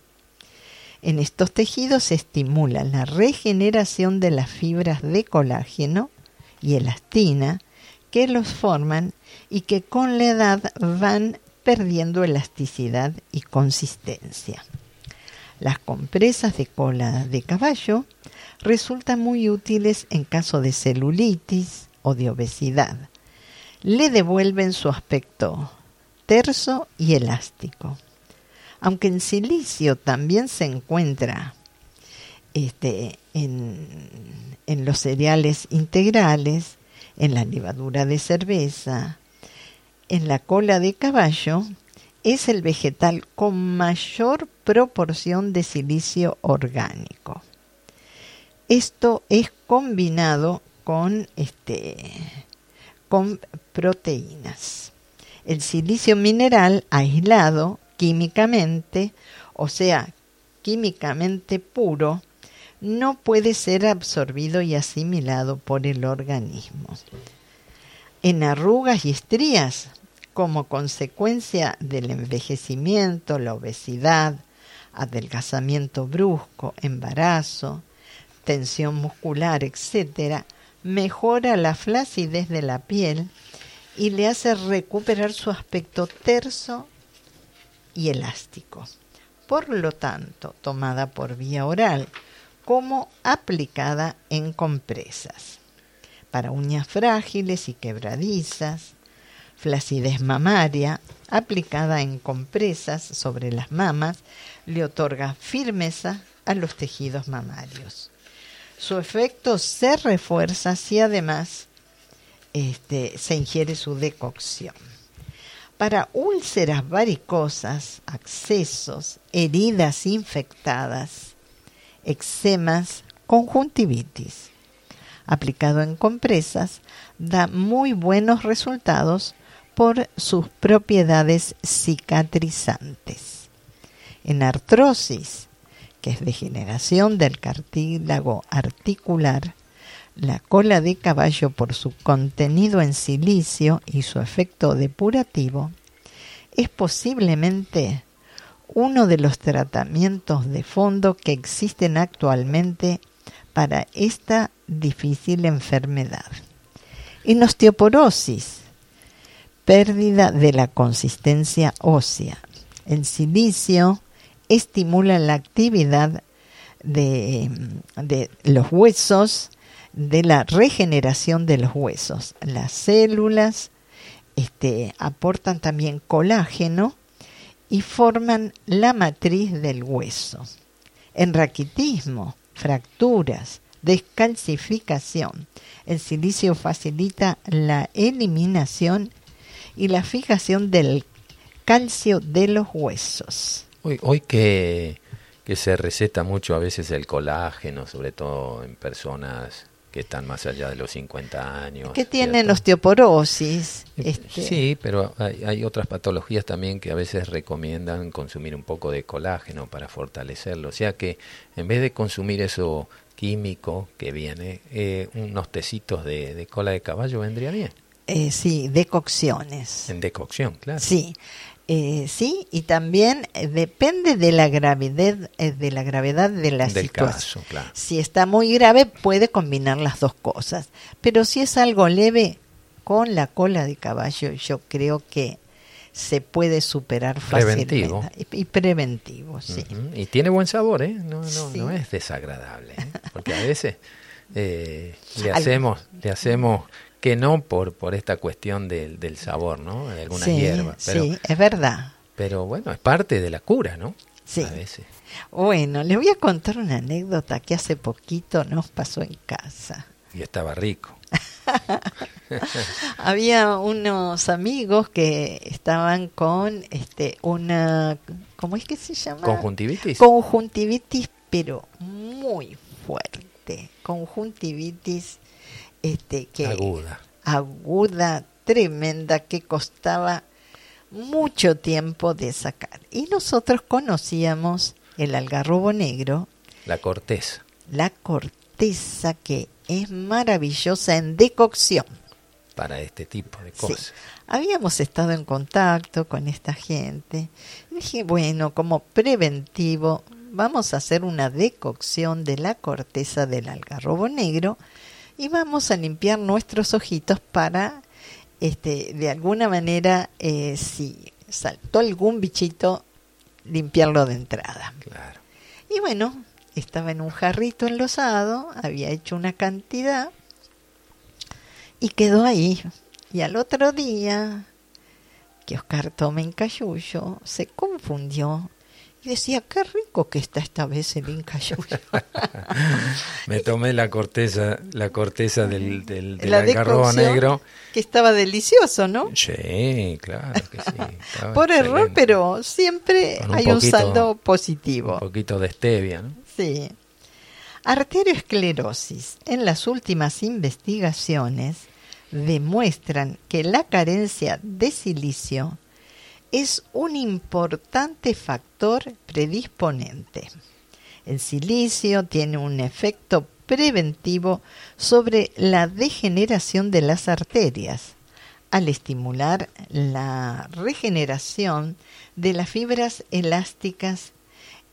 En estos tejidos se estimula la regeneración de las fibras de colágeno y elastina que los forman y que con la edad van perdiendo elasticidad y consistencia. Las compresas de cola de caballo resultan muy útiles en caso de celulitis o de obesidad. Le devuelven su aspecto terso y elástico aunque en silicio también se encuentra este, en, en los cereales integrales, en la levadura de cerveza, en la cola de caballo, es el vegetal con mayor proporción de silicio orgánico. Esto es combinado con, este, con proteínas. El silicio mineral aislado químicamente, o sea, químicamente puro, no puede ser absorbido y asimilado por el organismo. En arrugas y estrías, como consecuencia del envejecimiento, la obesidad, adelgazamiento brusco, embarazo, tensión muscular, etc., mejora la flacidez de la piel y le hace recuperar su aspecto terso y elástico. Por lo tanto, tomada por vía oral como aplicada en compresas. Para uñas frágiles y quebradizas, flacidez mamaria, aplicada en compresas sobre las mamas, le otorga firmeza a los tejidos mamarios. Su efecto se refuerza si además este, se ingiere su decocción para úlceras varicosas, accesos, heridas infectadas, eczemas, conjuntivitis. Aplicado en compresas, da muy buenos resultados por sus propiedades cicatrizantes. En artrosis, que es degeneración del cartílago articular, la cola de caballo por su contenido en silicio y su efecto depurativo es posiblemente uno de los tratamientos de fondo que existen actualmente para esta difícil enfermedad. En osteoporosis, pérdida de la consistencia ósea. El silicio estimula la actividad de, de los huesos, de la regeneración de los huesos. Las células este, aportan también colágeno y forman la matriz del hueso. En raquitismo, fracturas, descalcificación, el silicio facilita la eliminación y la fijación del calcio de los huesos. Hoy, hoy que, que se receta mucho a veces el colágeno, sobre todo en personas que están más allá de los 50 años. Que tienen osteoporosis. Este. Sí, pero hay, hay, otras patologías también que a veces recomiendan consumir un poco de colágeno para fortalecerlo. O sea que en vez de consumir eso químico que viene, eh, unos tecitos de, de, cola de caballo vendría bien. Eh, sí, decocciones. En decocción, claro. Sí. Eh, sí, y también eh, depende de la gravedad, eh, de la gravedad de la Del situación. caso, claro. Si está muy grave, puede combinar las dos cosas. Pero si es algo leve, con la cola de caballo, yo creo que se puede superar Preventivo. fácilmente. Y, y preventivo, sí. Y tiene buen sabor, ¿eh? No, no, Sí. no es desagradable. ¿eh? Porque a veces eh, le hacemos, le hacemos que no por, por esta cuestión del, del sabor, ¿no? De alguna sí. Pero, sí, es verdad. pero bueno, es parte de la cura, ¿no? Sí. A veces. Bueno, les voy a contar una anécdota que hace poquito nos pasó en casa. Y estaba rico. Había unos amigos que estaban con este una ¿cómo es que se llama? ¿Conjuntivitis? Conjuntivitis, pero muy fuerte. Conjuntivitis este que Aguda. aguda, tremenda que costaba mucho tiempo de sacar. Y nosotros conocíamos el algarrobo negro, La corteza. la corteza que es maravillosa en decocción. para este tipo de Sí. cosas. Habíamos estado en contacto con esta gente. Y dije, bueno, como preventivo, vamos a hacer una decocción de la corteza del algarrobo negro y vamos a limpiar nuestros ojitos para, este, de alguna manera, eh, si saltó algún bichito, limpiarlo de entrada. Claro. Y bueno, estaba en un jarrito enlosado, había hecho una cantidad y quedó ahí. Y al otro día, que Oscar toma incayuyo, se confundió y decía, qué rico que está esta vez el incayuyo. Me tomé la corteza, la corteza del, del, del La algarrobo decocción, negro. que estaba delicioso, ¿no? Sí, claro que sí. Por error, pero siempre un hay un saldo positivo. Un poquito de stevia, ¿no? Sí. Arterioesclerosis. En las últimas investigaciones demuestran que la carencia de silicio es un importante factor predisponente. El silicio tiene un efecto preventivo sobre la degeneración de las arterias al estimular la regeneración de las fibras elásticas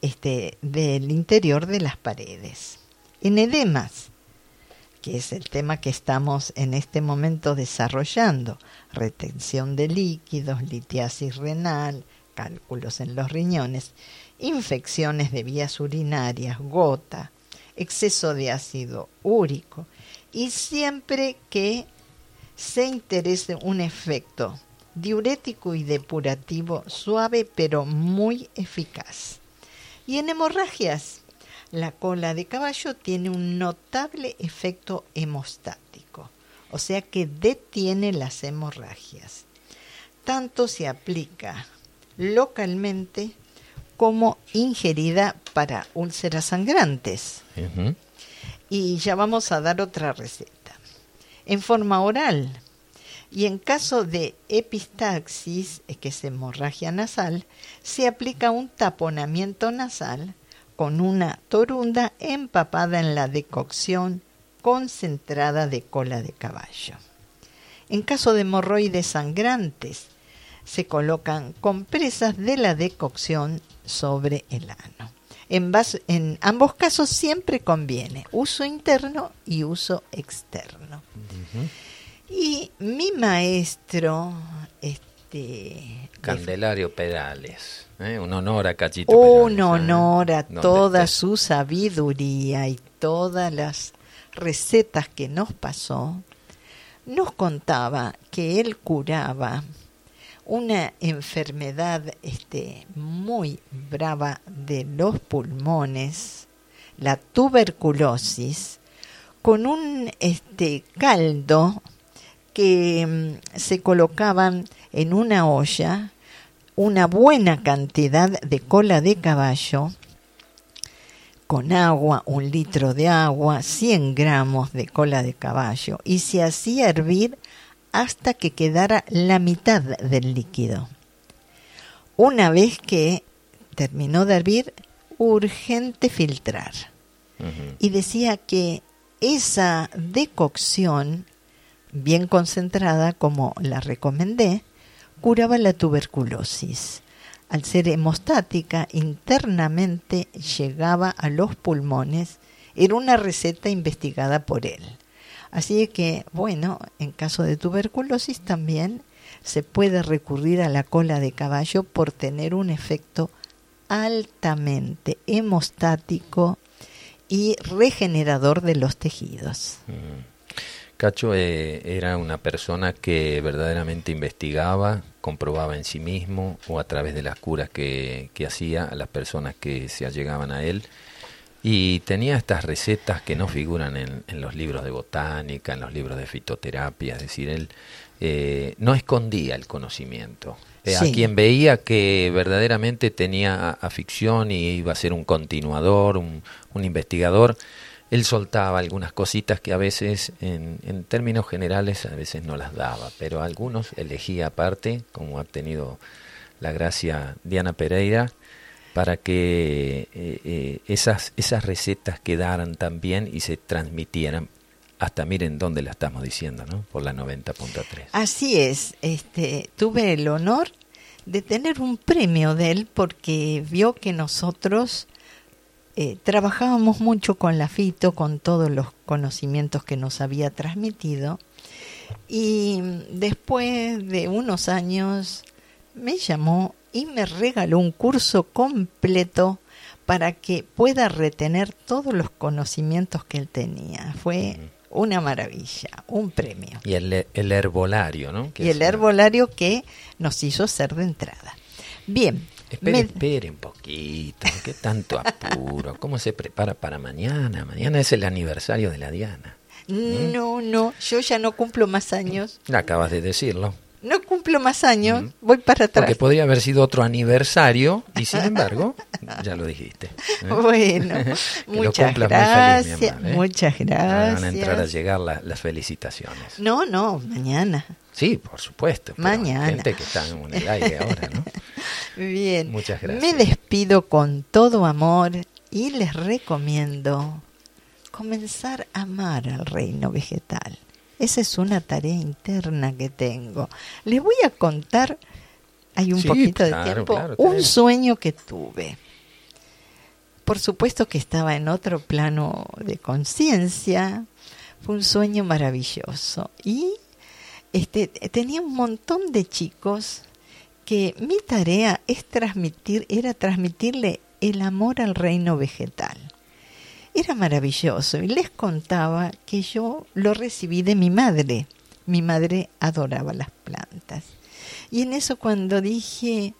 este, del interior de las paredes. En edemas, que es el tema que estamos en este momento desarrollando, retención de líquidos, litiasis renal, cálculos en los riñones, infecciones de vías urinarias, gota, exceso de ácido úrico y siempre que se interese un efecto diurético y depurativo suave pero muy eficaz. Y en hemorragias, la cola de caballo tiene un notable efecto hemostático, o sea que detiene las hemorragias. Tanto se aplica localmente como ingerida para úlceras sangrantes. Y ya vamos a dar otra receta. En forma oral, Y en caso de epistaxis, que es hemorragia nasal, se aplica un taponamiento nasal con una torunda empapada en la decocción concentrada de cola de caballo. En caso de hemorroides sangrantes, se colocan compresas de la decocción sobre el ano. En, en ambos casos siempre conviene uso interno y uso externo. Y mi maestro, este... Candelario Pedales, ¿eh? un honor a Cachito. Un ¿eh? honor a toda su sabiduría y todas las recetas que nos pasó. Nos contaba que él curaba una enfermedad este, muy brava de los pulmones, la tuberculosis, con un este, caldo que mm, se colocaban en una olla una buena cantidad de cola de caballo con agua, un litro de agua, 100 gramos de cola de caballo y se hacía hervir hasta que quedara la mitad del líquido. Una vez que terminó de hervir, urgente filtrar. Y decía que esa decocción bien concentrada, como la recomendé, curaba la tuberculosis. Al ser hemostática, internamente llegaba a los pulmones. Era una receta investigada por él. Así que, bueno, en caso de tuberculosis también se puede recurrir a la cola de caballo por tener un efecto altamente hemostático y regenerador de los tejidos. Mm. Cacho eh, era una persona que verdaderamente investigaba, comprobaba en sí mismo o a través de las curas que, hacía a las personas que se allegaban a él. Y tenía estas recetas que no figuran en, los libros de botánica, en los libros de fitoterapia, es decir, él eh, no escondía el conocimiento. Eh, a quien veía que verdaderamente tenía afición y iba a ser un continuador, un, un investigador, él soltaba algunas cositas que a veces, en, en, términos generales, a veces no las daba, pero algunos elegía aparte, como ha tenido la gracia Diana Pereira, para que eh, eh, esas, esas recetas quedaran también y se transmitieran hasta miren dónde la estamos diciendo, ¿no? Por la 90.3. Así es, este, tuve el honor de tener un premio de él porque vio que nosotros eh, trabajábamos mucho con la FITO, con todos los conocimientos que nos había transmitido, y después de unos años me llamó y me regaló un curso completo para que pueda retener todos los conocimientos que él tenía. Fue una maravilla, un premio. Y el, herbolario, ¿no? y el herbolario que nos hizo ser de entrada. Bien, Espere, espere un poquito, qué tanto apuro. ¿Cómo se prepara para mañana? Mañana es el aniversario de la Diana. ¿Mm? No, no, yo ya no cumplo más años. Acabas de decirlo. No cumplo más años, mm. voy para atrás. Porque podría haber sido otro aniversario y sin embargo, ya lo dijiste. ¿eh? Bueno, muchas gracias. ¿eh? Muchas gracias. van a entrar a llegar las felicitaciones. No, no, mañana. Sí, por supuesto. Mañana. Gente que está en el aire ahora, ¿no? Bien. Muchas gracias. Me despido con todo amor y les recomiendo comenzar a amar al reino vegetal. Esa es una tarea interna que tengo. Les voy a contar, hay un poquito de tiempo, un sueño que tuve. Por supuesto que estaba en otro plano de conciencia. Fue un sueño maravilloso. Y este, tenía un montón de chicos que mi tarea es transmitir, era transmitirle el amor al reino vegetal. Era maravilloso y les contaba que yo lo recibí de mi madre. Mi madre adoraba las plantas. Y en eso cuando dije,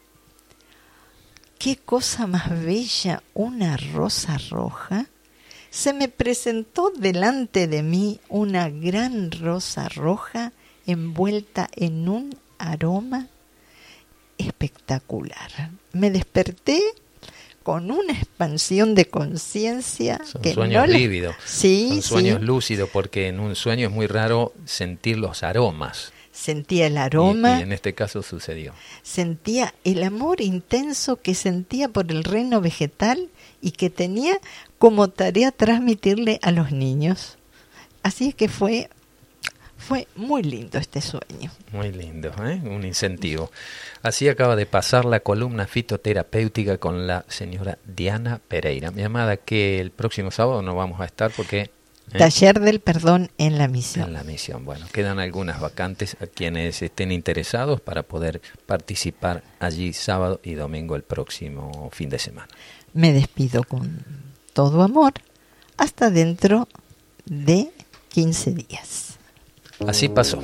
qué cosa más bella, una rosa roja, se me presentó delante de mí una gran rosa roja envuelta en un aroma espectacular. Me desperté con una expansión de conciencia que sueños lívidos, sí, son sueños lúcidos porque en un sueño es muy raro sentir los aromas Sentía el aroma. Y, y en este caso sucedió. Sentía el amor intenso que sentía por el reino vegetal y que tenía como tarea transmitirle a los niños. Así es que fue fue muy lindo este sueño. Muy lindo, ¿eh? un incentivo. Así acaba de pasar la columna fitoterapéutica con la señora Diana Pereira. Mi amada, que el próximo sábado no vamos a estar porque... ¿eh? Taller del perdón en la misión. En la misión. Bueno, quedan algunas vacantes a quienes estén interesados para poder participar allí sábado y domingo el próximo fin de semana. Me despido con todo amor hasta dentro de 15 días. Así pasó.